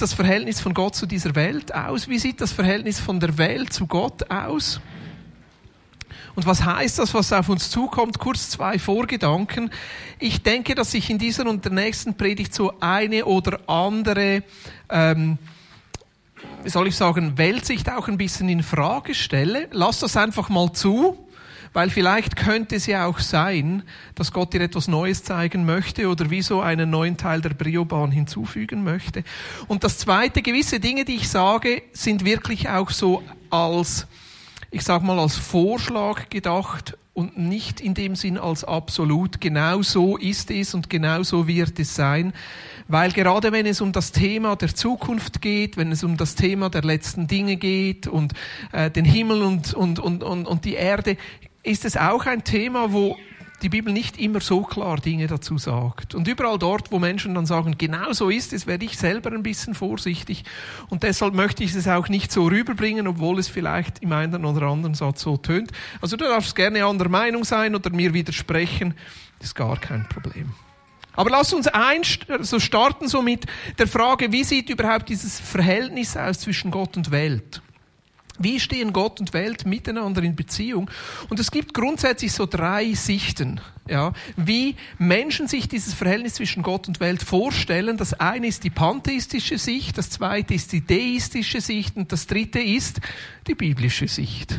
das Verhältnis von Gott zu dieser Welt aus? Wie sieht das Verhältnis von der Welt zu Gott aus? Und was heißt das, was auf uns zukommt? Kurz zwei Vorgedanken. Ich denke, dass ich in dieser und der nächsten Predigt so eine oder andere, ähm, wie soll ich sagen, Weltsicht auch ein bisschen in Frage stelle. Lass das einfach mal zu. Weil vielleicht könnte es ja auch sein, dass Gott dir etwas Neues zeigen möchte oder wie so einen neuen Teil der Briobahn hinzufügen möchte. Und das Zweite, gewisse Dinge, die ich sage, sind wirklich auch so als ich sage mal, als Vorschlag gedacht und nicht in dem Sinn als absolut. Genau so ist es und genau so wird es sein. Weil gerade wenn es um das Thema der Zukunft geht, wenn es um das Thema der letzten Dinge geht und äh, den Himmel und, und, und, und, und die Erde, ist es auch ein Thema, wo die Bibel nicht immer so klar Dinge dazu sagt. Und überall dort, wo Menschen dann sagen, genau so ist es, werde ich selber ein bisschen vorsichtig. Und deshalb möchte ich es auch nicht so rüberbringen, obwohl es vielleicht im einen oder anderen Satz so tönt. Also du darfst gerne anderer Meinung sein oder mir widersprechen. Das ist gar kein Problem. Aber lass uns ein, so starten so mit der Frage, wie sieht überhaupt dieses Verhältnis aus zwischen Gott und Welt? Wie stehen Gott und Welt miteinander in Beziehung? Und es gibt grundsätzlich so drei Sichten, ja, wie Menschen sich dieses Verhältnis zwischen Gott und Welt vorstellen. Das eine ist die pantheistische Sicht, das zweite ist die deistische Sicht und das dritte ist die biblische Sicht.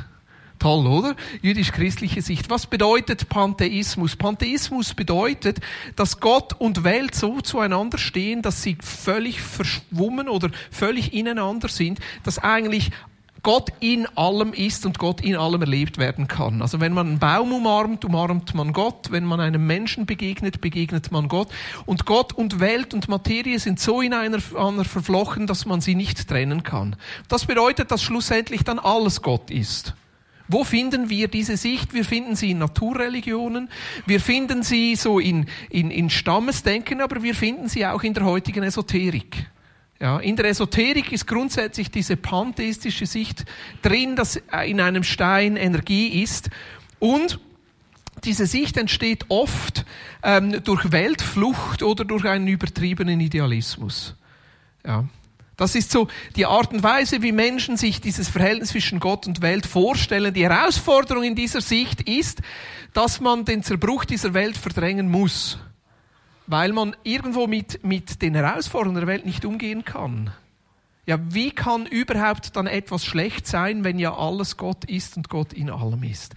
Toll, oder? Jüdisch-christliche Sicht. Was bedeutet Pantheismus? Pantheismus bedeutet, dass Gott und Welt so zueinander stehen, dass sie völlig verschwommen oder völlig ineinander sind, dass eigentlich Gott in allem ist und Gott in allem erlebt werden kann. Also wenn man einen Baum umarmt, umarmt man Gott. Wenn man einem Menschen begegnet, begegnet man Gott. Und Gott und Welt und Materie sind so in einer, einer verflochten, dass man sie nicht trennen kann. Das bedeutet, dass schlussendlich dann alles Gott ist. Wo finden wir diese Sicht? Wir finden sie in Naturreligionen, wir finden sie so in, in, in Stammesdenken, aber wir finden sie auch in der heutigen Esoterik. Ja, in der Esoterik ist grundsätzlich diese pantheistische Sicht drin, dass in einem Stein Energie ist. Und diese Sicht entsteht oft ähm, durch Weltflucht oder durch einen übertriebenen Idealismus. Ja. Das ist so die Art und Weise, wie Menschen sich dieses Verhältnis zwischen Gott und Welt vorstellen. Die Herausforderung in dieser Sicht ist, dass man den Zerbruch dieser Welt verdrängen muss weil man irgendwo mit, mit den Herausforderungen der Welt nicht umgehen kann. Ja, wie kann überhaupt dann etwas schlecht sein, wenn ja alles Gott ist und Gott in allem ist?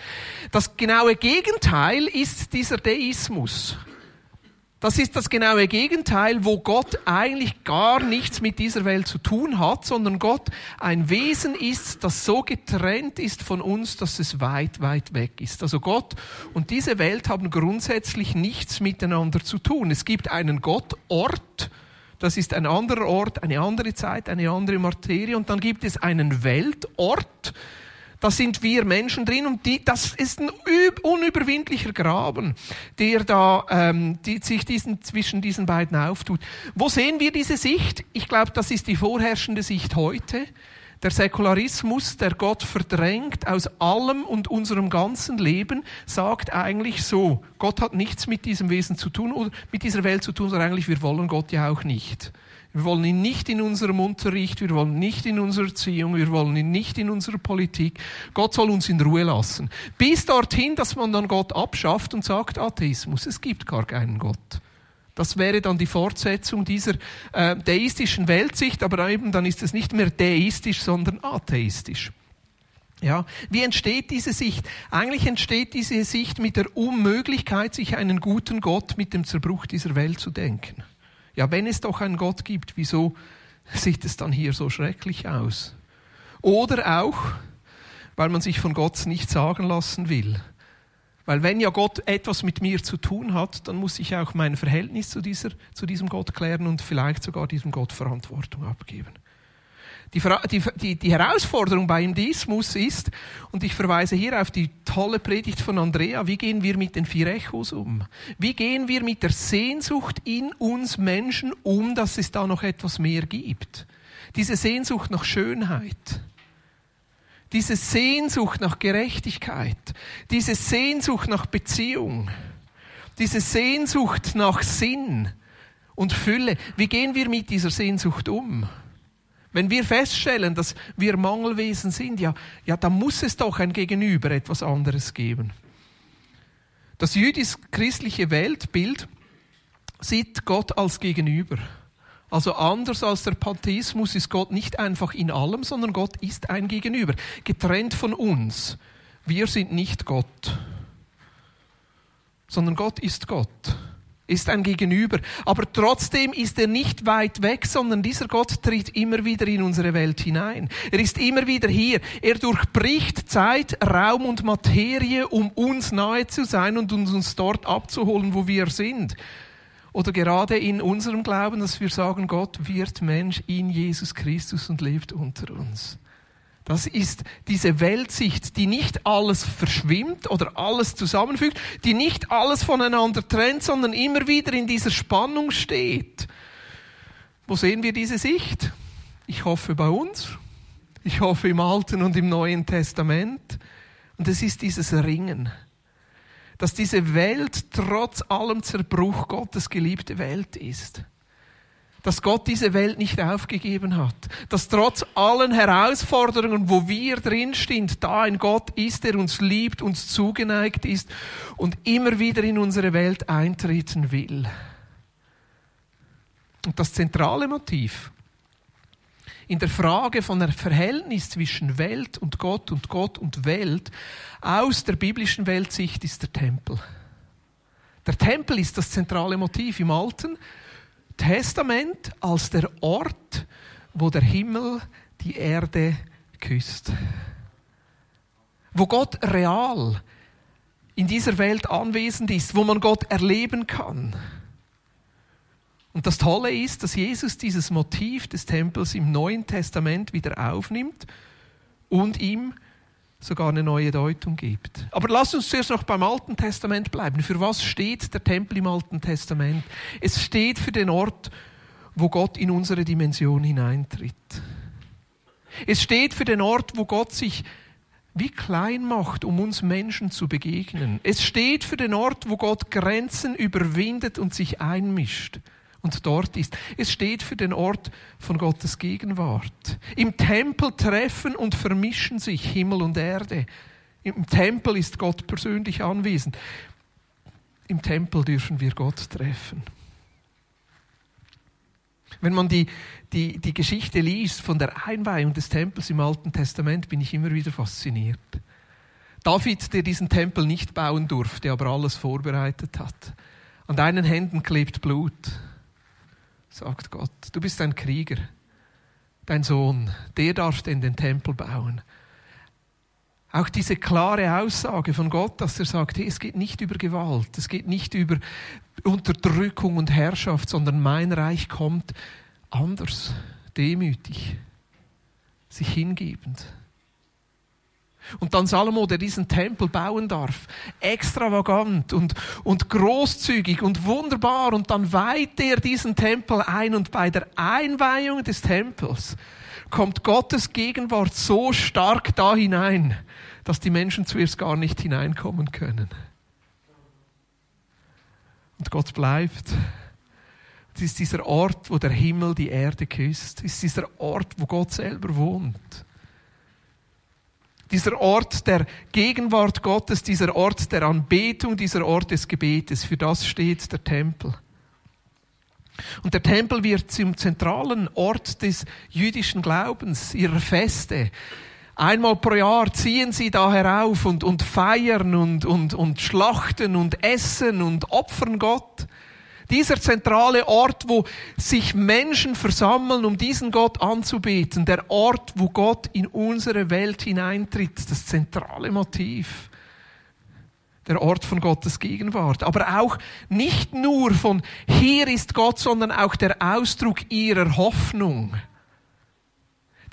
Das genaue Gegenteil ist dieser Deismus. Das ist das genaue Gegenteil, wo Gott eigentlich gar nichts mit dieser Welt zu tun hat, sondern Gott ein Wesen ist, das so getrennt ist von uns, dass es weit, weit weg ist. Also Gott und diese Welt haben grundsätzlich nichts miteinander zu tun. Es gibt einen Gottort, das ist ein anderer Ort, eine andere Zeit, eine andere Materie, und dann gibt es einen Weltort, da sind wir Menschen drin und die, das ist ein unüberwindlicher Graben, der da ähm, die, sich diesen, zwischen diesen beiden auftut. Wo sehen wir diese Sicht? Ich glaube, das ist die vorherrschende Sicht heute. Der Säkularismus, der Gott verdrängt aus allem und unserem ganzen Leben, sagt eigentlich so, Gott hat nichts mit diesem Wesen zu tun oder mit dieser Welt zu tun, sondern eigentlich wir wollen Gott ja auch nicht. Wir wollen ihn nicht in unserem Unterricht, wir wollen nicht in unserer Erziehung, wir wollen ihn nicht in unserer Politik. Gott soll uns in Ruhe lassen. Bis dorthin, dass man dann Gott abschafft und sagt, Atheismus, es gibt gar keinen Gott. Das wäre dann die Fortsetzung dieser äh, deistischen Weltsicht, aber eben dann ist es nicht mehr deistisch, sondern atheistisch. Ja, wie entsteht diese Sicht? Eigentlich entsteht diese Sicht mit der Unmöglichkeit, sich einen guten Gott mit dem Zerbruch dieser Welt zu denken. Ja, wenn es doch einen Gott gibt, wieso sieht es dann hier so schrecklich aus? Oder auch, weil man sich von Gott nicht sagen lassen will. Weil wenn ja Gott etwas mit mir zu tun hat, dann muss ich auch mein Verhältnis zu, dieser, zu diesem Gott klären und vielleicht sogar diesem Gott Verantwortung abgeben. Die, die, die Herausforderung beim Deismus ist, und ich verweise hier auf die tolle Predigt von Andrea, wie gehen wir mit den vier Echos um? Wie gehen wir mit der Sehnsucht in uns Menschen um, dass es da noch etwas mehr gibt? Diese Sehnsucht nach Schönheit, diese Sehnsucht nach Gerechtigkeit, diese Sehnsucht nach Beziehung, diese Sehnsucht nach Sinn, und Fülle. Wie gehen wir mit dieser Sehnsucht um? Wenn wir feststellen, dass wir Mangelwesen sind, ja, ja, dann muss es doch ein Gegenüber etwas anderes geben. Das jüdisch-christliche Weltbild sieht Gott als Gegenüber. Also anders als der Pantheismus ist Gott nicht einfach in allem, sondern Gott ist ein Gegenüber, getrennt von uns. Wir sind nicht Gott, sondern Gott ist Gott ist ein Gegenüber. Aber trotzdem ist er nicht weit weg, sondern dieser Gott tritt immer wieder in unsere Welt hinein. Er ist immer wieder hier. Er durchbricht Zeit, Raum und Materie, um uns nahe zu sein und uns dort abzuholen, wo wir sind. Oder gerade in unserem Glauben, dass wir sagen, Gott wird Mensch in Jesus Christus und lebt unter uns. Das ist diese Weltsicht, die nicht alles verschwimmt oder alles zusammenfügt, die nicht alles voneinander trennt, sondern immer wieder in dieser Spannung steht. Wo sehen wir diese Sicht? Ich hoffe bei uns. Ich hoffe im Alten und im Neuen Testament. Und es ist dieses Ringen, dass diese Welt trotz allem Zerbruch Gottes geliebte Welt ist dass Gott diese Welt nicht aufgegeben hat. Dass trotz allen Herausforderungen, wo wir drinstehen, da ein Gott ist, der uns liebt, uns zugeneigt ist und immer wieder in unsere Welt eintreten will. Und das zentrale Motiv in der Frage von der Verhältnis zwischen Welt und Gott und Gott und Welt aus der biblischen Weltsicht ist der Tempel. Der Tempel ist das zentrale Motiv im Alten Testament als der Ort, wo der Himmel die Erde küsst. Wo Gott real in dieser Welt anwesend ist, wo man Gott erleben kann. Und das Tolle ist, dass Jesus dieses Motiv des Tempels im Neuen Testament wieder aufnimmt und ihm sogar eine neue Deutung gibt. Aber lass uns zuerst noch beim Alten Testament bleiben. Für was steht der Tempel im Alten Testament? Es steht für den Ort, wo Gott in unsere Dimension hineintritt. Es steht für den Ort, wo Gott sich wie klein macht, um uns Menschen zu begegnen. Es steht für den Ort, wo Gott Grenzen überwindet und sich einmischt und dort ist. Es steht für den Ort von Gottes Gegenwart. Im Tempel treffen und vermischen sich Himmel und Erde. Im Tempel ist Gott persönlich anwesend. Im Tempel dürfen wir Gott treffen. Wenn man die, die, die Geschichte liest von der Einweihung des Tempels im Alten Testament, bin ich immer wieder fasziniert. David, der diesen Tempel nicht bauen durfte, aber alles vorbereitet hat. An deinen Händen klebt Blut sagt Gott. Du bist ein Krieger. Dein Sohn, der darf in den Tempel bauen. Auch diese klare Aussage von Gott, dass er sagt, hey, es geht nicht über Gewalt, es geht nicht über Unterdrückung und Herrschaft, sondern mein Reich kommt anders, demütig, sich hingebend. Und dann Salomo, der diesen Tempel bauen darf, extravagant und, und großzügig und wunderbar. Und dann weiht er diesen Tempel ein und bei der Einweihung des Tempels kommt Gottes Gegenwart so stark da hinein, dass die Menschen zuerst gar nicht hineinkommen können. Und Gott bleibt. Es ist dieser Ort, wo der Himmel die Erde küsst. Es ist dieser Ort, wo Gott selber wohnt dieser Ort der Gegenwart Gottes, dieser Ort der Anbetung, dieser Ort des Gebetes. Für das steht der Tempel. Und der Tempel wird zum zentralen Ort des jüdischen Glaubens, ihrer Feste. Einmal pro Jahr ziehen sie da herauf und, und feiern und, und, und schlachten und essen und opfern Gott. Dieser zentrale Ort, wo sich Menschen versammeln, um diesen Gott anzubeten. Der Ort, wo Gott in unsere Welt hineintritt. Das zentrale Motiv. Der Ort von Gottes Gegenwart. Aber auch nicht nur von hier ist Gott, sondern auch der Ausdruck ihrer Hoffnung.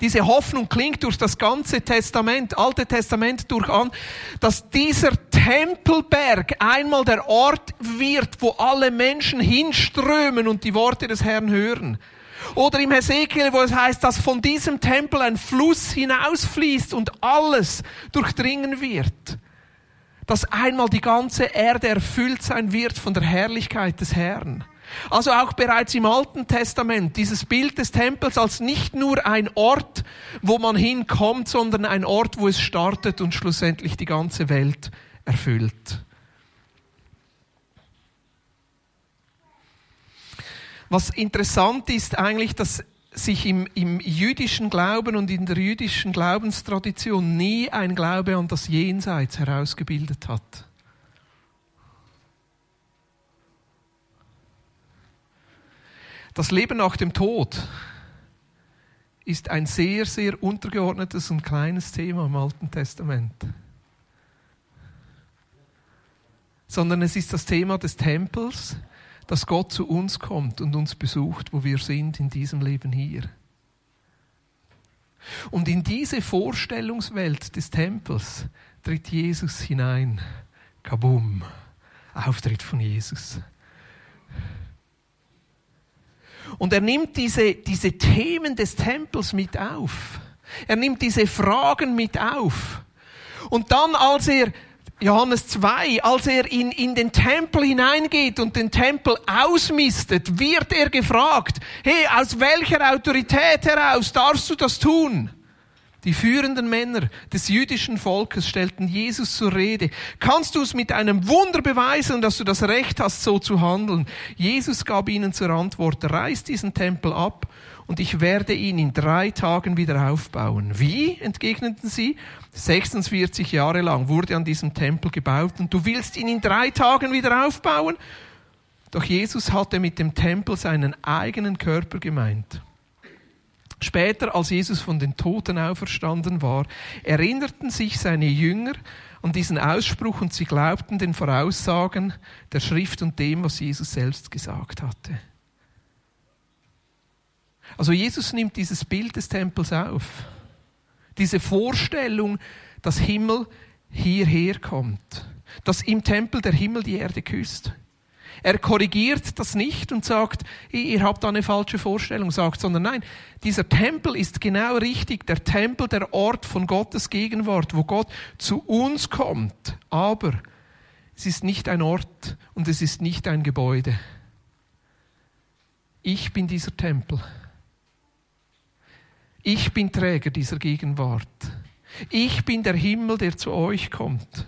Diese Hoffnung klingt durch das ganze Testament, Alte Testament durch an, dass dieser Tempelberg einmal der Ort wird, wo alle Menschen hinströmen und die Worte des Herrn hören. Oder im Hesekiel, wo es heißt, dass von diesem Tempel ein Fluss hinausfließt und alles durchdringen wird. Dass einmal die ganze Erde erfüllt sein wird von der Herrlichkeit des Herrn. Also auch bereits im Alten Testament dieses Bild des Tempels als nicht nur ein Ort, wo man hinkommt, sondern ein Ort, wo es startet und schlussendlich die ganze Welt erfüllt. Was interessant ist eigentlich, dass sich im, im jüdischen Glauben und in der jüdischen Glaubenstradition nie ein Glaube an das Jenseits herausgebildet hat. Das Leben nach dem Tod ist ein sehr, sehr untergeordnetes und kleines Thema im Alten Testament. Sondern es ist das Thema des Tempels, dass Gott zu uns kommt und uns besucht, wo wir sind in diesem Leben hier. Und in diese Vorstellungswelt des Tempels tritt Jesus hinein. Kabum. Auftritt von Jesus. Und er nimmt diese, diese Themen des Tempels mit auf. Er nimmt diese Fragen mit auf. Und dann, als er, Johannes 2, als er in, in den Tempel hineingeht und den Tempel ausmistet, wird er gefragt, hey, aus welcher Autorität heraus darfst du das tun? Die führenden Männer des jüdischen Volkes stellten Jesus zur Rede. Kannst du es mit einem Wunder beweisen, dass du das Recht hast, so zu handeln? Jesus gab ihnen zur Antwort, reiß diesen Tempel ab und ich werde ihn in drei Tagen wieder aufbauen. Wie? entgegneten sie. 46 Jahre lang wurde an diesem Tempel gebaut und du willst ihn in drei Tagen wieder aufbauen? Doch Jesus hatte mit dem Tempel seinen eigenen Körper gemeint. Später, als Jesus von den Toten auferstanden war, erinnerten sich seine Jünger an diesen Ausspruch und sie glaubten den Voraussagen der Schrift und dem, was Jesus selbst gesagt hatte. Also Jesus nimmt dieses Bild des Tempels auf. Diese Vorstellung, dass Himmel hierher kommt. Dass im Tempel der Himmel die Erde küsst. Er korrigiert das nicht und sagt, ihr habt da eine falsche Vorstellung, sagt, sondern nein, dieser Tempel ist genau richtig, der Tempel, der Ort von Gottes Gegenwart, wo Gott zu uns kommt. Aber es ist nicht ein Ort und es ist nicht ein Gebäude. Ich bin dieser Tempel. Ich bin Träger dieser Gegenwart. Ich bin der Himmel, der zu euch kommt.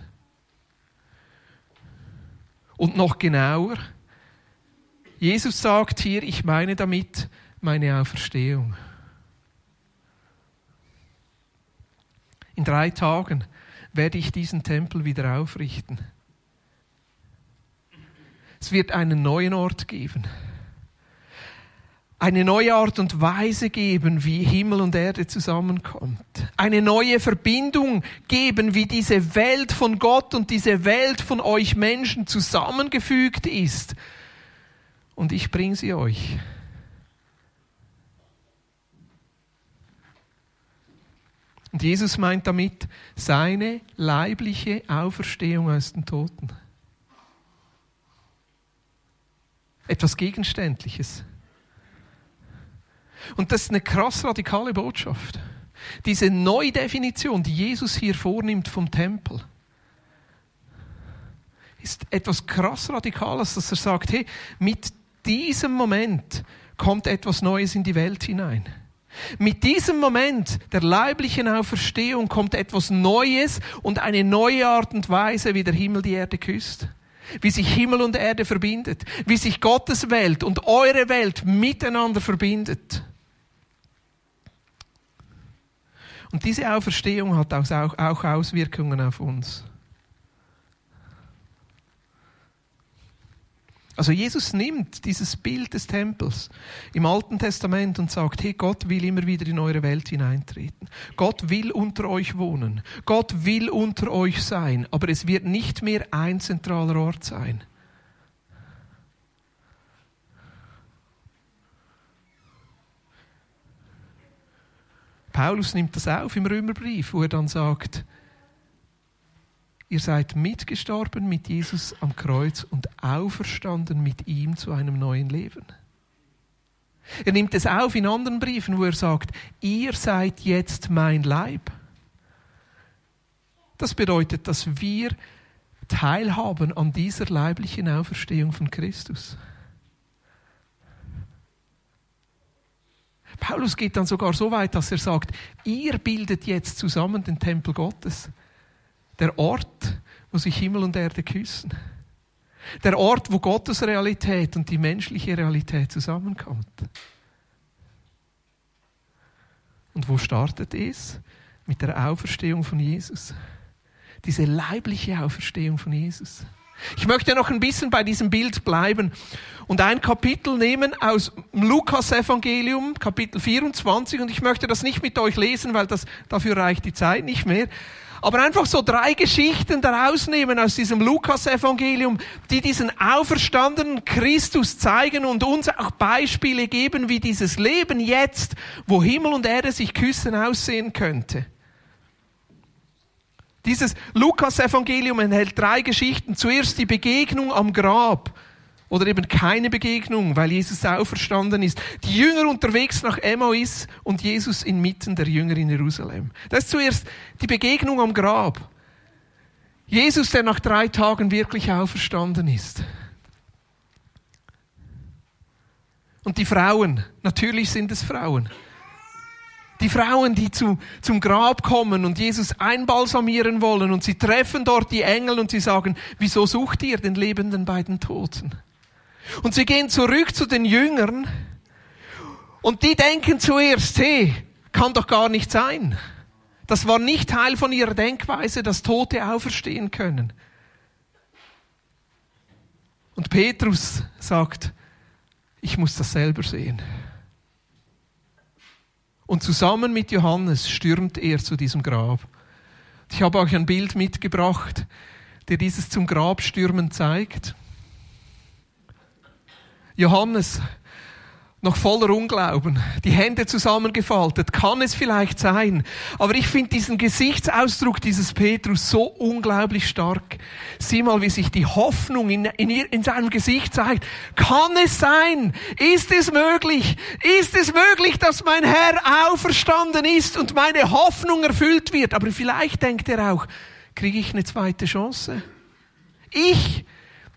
Und noch genauer, Jesus sagt hier, ich meine damit meine Auferstehung. In drei Tagen werde ich diesen Tempel wieder aufrichten. Es wird einen neuen Ort geben. Eine neue Art und Weise geben, wie Himmel und Erde zusammenkommt. Eine neue Verbindung geben, wie diese Welt von Gott und diese Welt von euch Menschen zusammengefügt ist. Und ich bringe sie euch. Und Jesus meint damit seine leibliche Auferstehung aus den Toten. Etwas Gegenständliches. Und das ist eine krass radikale Botschaft. Diese Neudefinition, die Jesus hier vornimmt vom Tempel, ist etwas krass Radikales, dass er sagt, hey, mit diesem Moment kommt etwas Neues in die Welt hinein. Mit diesem Moment der leiblichen Auferstehung kommt etwas Neues und eine neue Art und Weise, wie der Himmel die Erde küsst. Wie sich Himmel und Erde verbindet. Wie sich Gottes Welt und eure Welt miteinander verbindet. Und diese Auferstehung hat auch Auswirkungen auf uns. Also Jesus nimmt dieses Bild des Tempels im Alten Testament und sagt, hey, Gott will immer wieder in eure Welt hineintreten. Gott will unter euch wohnen. Gott will unter euch sein. Aber es wird nicht mehr ein zentraler Ort sein. Paulus nimmt das auf im Römerbrief, wo er dann sagt, ihr seid mitgestorben mit Jesus am Kreuz und auferstanden mit ihm zu einem neuen Leben. Er nimmt es auf in anderen Briefen, wo er sagt, ihr seid jetzt mein Leib. Das bedeutet, dass wir teilhaben an dieser leiblichen Auferstehung von Christus. Paulus geht dann sogar so weit, dass er sagt, ihr bildet jetzt zusammen den Tempel Gottes. Der Ort, wo sich Himmel und Erde küssen. Der Ort, wo Gottes Realität und die menschliche Realität zusammenkommt. Und wo startet es? Mit der Auferstehung von Jesus. Diese leibliche Auferstehung von Jesus. Ich möchte noch ein bisschen bei diesem Bild bleiben und ein Kapitel nehmen aus Lukas Evangelium, Kapitel 24, und ich möchte das nicht mit euch lesen, weil das, dafür reicht die Zeit nicht mehr. Aber einfach so drei Geschichten daraus nehmen aus diesem Lukas-Evangelium, die diesen auferstandenen Christus zeigen und uns auch Beispiele geben, wie dieses Leben jetzt, wo Himmel und Erde sich küssen, aussehen könnte. Dieses Lukas-Evangelium enthält drei Geschichten. Zuerst die Begegnung am Grab. Oder eben keine Begegnung, weil Jesus auferstanden ist. Die Jünger unterwegs nach Emmaus und Jesus inmitten der Jünger in Jerusalem. Das ist zuerst die Begegnung am Grab. Jesus, der nach drei Tagen wirklich auferstanden ist. Und die Frauen, natürlich sind es Frauen. Die Frauen, die zu, zum Grab kommen und Jesus einbalsamieren wollen und sie treffen dort die Engel und sie sagen, wieso sucht ihr den Lebenden bei den Toten? Und sie gehen zurück zu den Jüngern und die denken zuerst, hey, kann doch gar nicht sein. Das war nicht Teil von ihrer Denkweise, dass Tote auferstehen können. Und Petrus sagt, ich muss das selber sehen. Und zusammen mit Johannes stürmt er zu diesem Grab. Ich habe euch ein Bild mitgebracht, der dieses zum Grab stürmen zeigt. Johannes noch voller Unglauben, die Hände zusammengefaltet, kann es vielleicht sein. Aber ich finde diesen Gesichtsausdruck dieses Petrus so unglaublich stark. Sieh mal, wie sich die Hoffnung in, in, in seinem Gesicht zeigt. Kann es sein? Ist es möglich? Ist es möglich, dass mein Herr auferstanden ist und meine Hoffnung erfüllt wird? Aber vielleicht denkt er auch, kriege ich eine zweite Chance? Ich,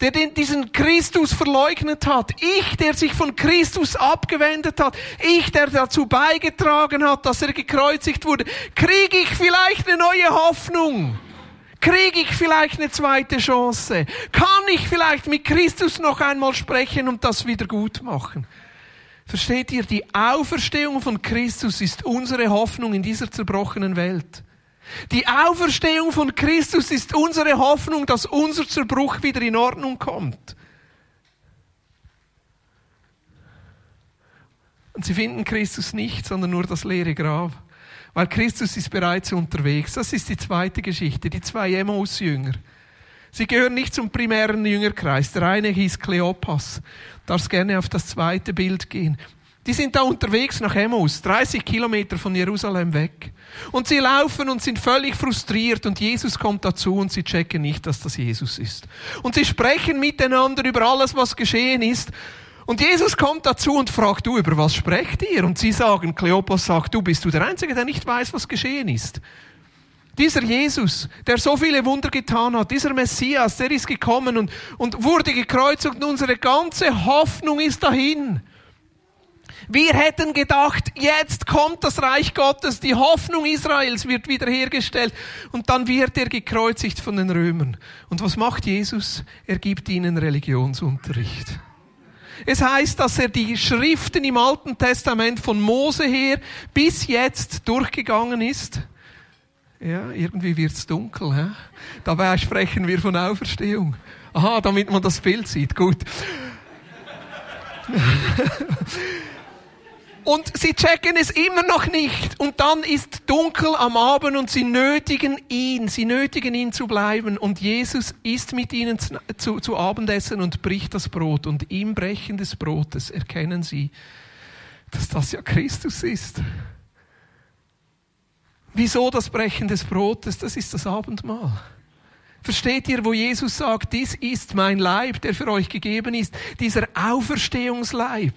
der den, diesen Christus verleugnet hat. Ich, der sich von Christus abgewendet hat. Ich, der dazu beigetragen hat, dass er gekreuzigt wurde. Kriege ich vielleicht eine neue Hoffnung? Kriege ich vielleicht eine zweite Chance? Kann ich vielleicht mit Christus noch einmal sprechen und das wieder gut machen? Versteht ihr, die Auferstehung von Christus ist unsere Hoffnung in dieser zerbrochenen Welt. Die Auferstehung von Christus ist unsere Hoffnung, dass unser Zerbruch wieder in Ordnung kommt. Und sie finden Christus nicht, sondern nur das leere Grab. Weil Christus ist bereits unterwegs. Das ist die zweite Geschichte, die zwei Emmaus-Jünger. Sie gehören nicht zum primären Jüngerkreis. Der eine hieß Kleopas. Darfst gerne auf das zweite Bild gehen. Die sind da unterwegs nach Emmaus, 30 Kilometer von Jerusalem weg. Und sie laufen und sind völlig frustriert und Jesus kommt dazu und sie checken nicht, dass das Jesus ist. Und sie sprechen miteinander über alles, was geschehen ist. Und Jesus kommt dazu und fragt, du, über was sprecht ihr? Und sie sagen, Kleopas sagt, du bist du der Einzige, der nicht weiß, was geschehen ist. Dieser Jesus, der so viele Wunder getan hat, dieser Messias, der ist gekommen und, und wurde gekreuzigt und unsere ganze Hoffnung ist dahin. Wir hätten gedacht, jetzt kommt das Reich Gottes, die Hoffnung Israels wird wiederhergestellt und dann wird er gekreuzigt von den Römern. Und was macht Jesus? Er gibt ihnen Religionsunterricht. Es heißt, dass er die Schriften im Alten Testament von Mose her bis jetzt durchgegangen ist. Ja, irgendwie wird's dunkel. Hä? Dabei sprechen wir von Auferstehung. Aha, damit man das Bild sieht. Gut. Und sie checken es immer noch nicht. Und dann ist dunkel am Abend und sie nötigen ihn, sie nötigen ihn zu bleiben. Und Jesus isst mit ihnen zu, zu Abendessen und bricht das Brot. Und im Brechen des Brotes erkennen sie, dass das ja Christus ist. Wieso das Brechen des Brotes? Das ist das Abendmahl. Versteht ihr, wo Jesus sagt, dies ist mein Leib, der für euch gegeben ist, dieser Auferstehungsleib.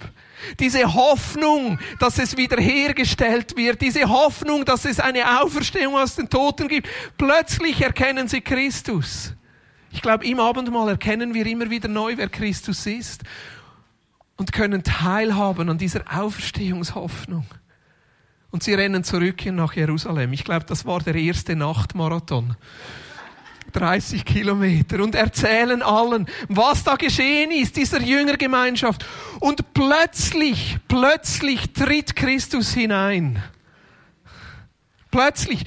Diese Hoffnung, dass es wiederhergestellt wird, diese Hoffnung, dass es eine Auferstehung aus den Toten gibt. Plötzlich erkennen sie Christus. Ich glaube, im Abendmahl erkennen wir immer wieder neu, wer Christus ist und können teilhaben an dieser Auferstehungshoffnung. Und sie rennen zurück nach Jerusalem. Ich glaube, das war der erste Nachtmarathon. 30 Kilometer und erzählen allen, was da geschehen ist, dieser Jüngergemeinschaft. Und plötzlich, plötzlich tritt Christus hinein. Plötzlich.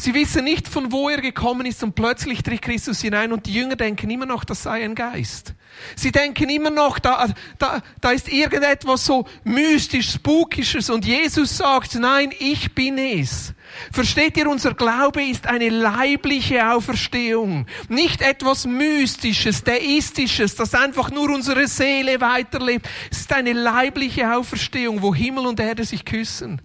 Sie wissen nicht, von wo er gekommen ist und plötzlich tritt Christus hinein und die Jünger denken immer noch, das sei ein Geist. Sie denken immer noch, da, da, da ist irgendetwas so mystisch, spukisches und Jesus sagt, nein, ich bin es. Versteht ihr, unser Glaube ist eine leibliche Auferstehung, nicht etwas Mystisches, Deistisches, das einfach nur unsere Seele weiterlebt. Es ist eine leibliche Auferstehung, wo Himmel und Erde sich küssen.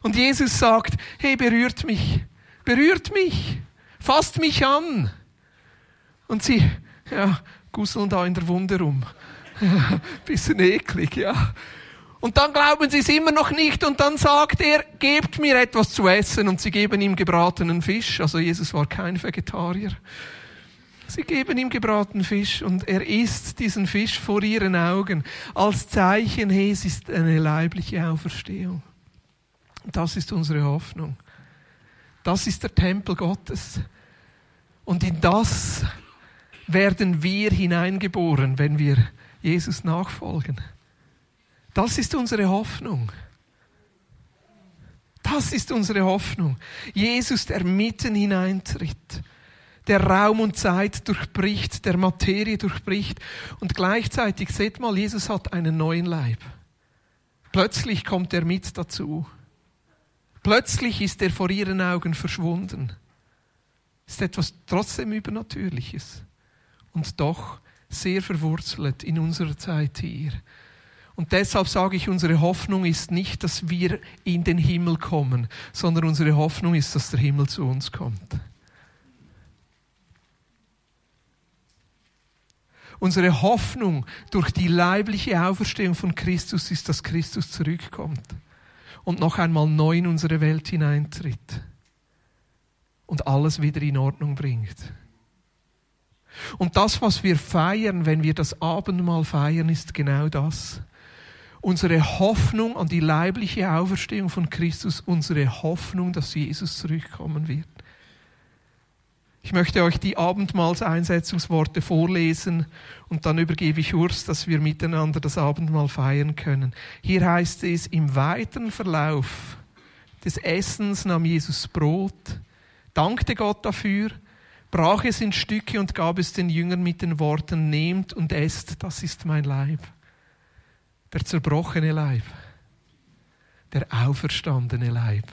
Und Jesus sagt, hey, berührt mich berührt mich, fasst mich an. Und sie, ja, gusseln da in der Wunde rum. Bisschen eklig, ja. Und dann glauben sie es immer noch nicht und dann sagt er, gebt mir etwas zu essen und sie geben ihm gebratenen Fisch. Also Jesus war kein Vegetarier. Sie geben ihm gebratenen Fisch und er isst diesen Fisch vor ihren Augen als Zeichen, hey, es ist eine leibliche Auferstehung. Das ist unsere Hoffnung. Das ist der Tempel Gottes. Und in das werden wir hineingeboren, wenn wir Jesus nachfolgen. Das ist unsere Hoffnung. Das ist unsere Hoffnung. Jesus, der mitten hineintritt, der Raum und Zeit durchbricht, der Materie durchbricht und gleichzeitig, seht mal, Jesus hat einen neuen Leib. Plötzlich kommt er mit dazu. Plötzlich ist er vor ihren Augen verschwunden. Ist etwas trotzdem Übernatürliches und doch sehr verwurzelt in unserer Zeit hier. Und deshalb sage ich, unsere Hoffnung ist nicht, dass wir in den Himmel kommen, sondern unsere Hoffnung ist, dass der Himmel zu uns kommt. Unsere Hoffnung durch die leibliche Auferstehung von Christus ist, dass Christus zurückkommt und noch einmal neu in unsere Welt hineintritt und alles wieder in Ordnung bringt. Und das, was wir feiern, wenn wir das Abendmahl feiern, ist genau das. Unsere Hoffnung an die leibliche Auferstehung von Christus, unsere Hoffnung, dass Jesus zurückkommen wird. Ich möchte euch die Abendmahlseinsetzungsworte vorlesen und dann übergebe ich Urs, dass wir miteinander das Abendmahl feiern können. Hier heißt es, im weiteren Verlauf des Essens nahm Jesus Brot, dankte Gott dafür, brach es in Stücke und gab es den Jüngern mit den Worten, nehmt und esst, das ist mein Leib. Der zerbrochene Leib, der auferstandene Leib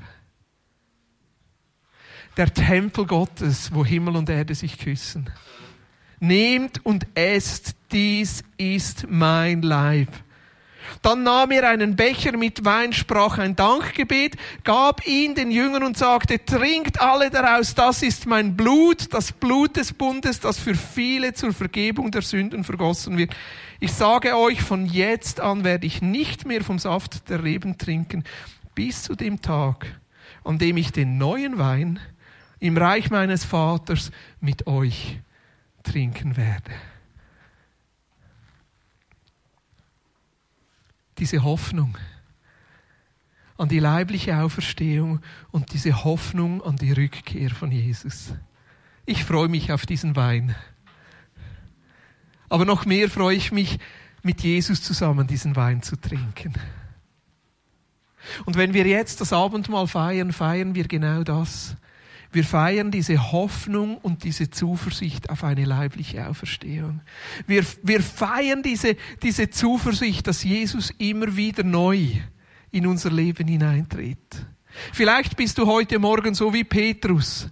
der Tempel Gottes, wo Himmel und Erde sich küssen. Nehmt und esst, dies ist mein Leib. Dann nahm er einen Becher mit Wein, sprach ein Dankgebet, gab ihn den Jüngern und sagte, trinkt alle daraus, das ist mein Blut, das Blut des Bundes, das für viele zur Vergebung der Sünden vergossen wird. Ich sage euch, von jetzt an werde ich nicht mehr vom Saft der Reben trinken, bis zu dem Tag, an dem ich den neuen Wein im Reich meines Vaters mit euch trinken werde. Diese Hoffnung an die leibliche Auferstehung und diese Hoffnung an die Rückkehr von Jesus. Ich freue mich auf diesen Wein. Aber noch mehr freue ich mich, mit Jesus zusammen diesen Wein zu trinken. Und wenn wir jetzt das Abendmahl feiern, feiern wir genau das. Wir feiern diese Hoffnung und diese Zuversicht auf eine leibliche Auferstehung. Wir, wir feiern diese, diese Zuversicht, dass Jesus immer wieder neu in unser Leben hineintritt. Vielleicht bist du heute Morgen so wie Petrus,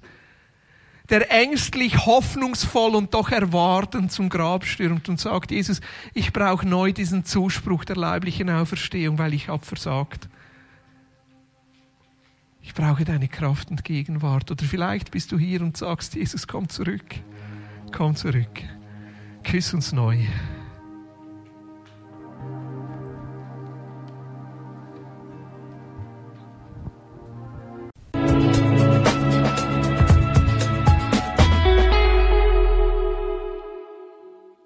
der ängstlich, hoffnungsvoll und doch erwartend zum Grab stürmt und sagt, Jesus, ich brauche neu diesen Zuspruch der leiblichen Auferstehung, weil ich habe versagt. Ich brauche deine Kraft und Gegenwart. Oder vielleicht bist du hier und sagst, Jesus, komm zurück. Komm zurück. Küss uns neu.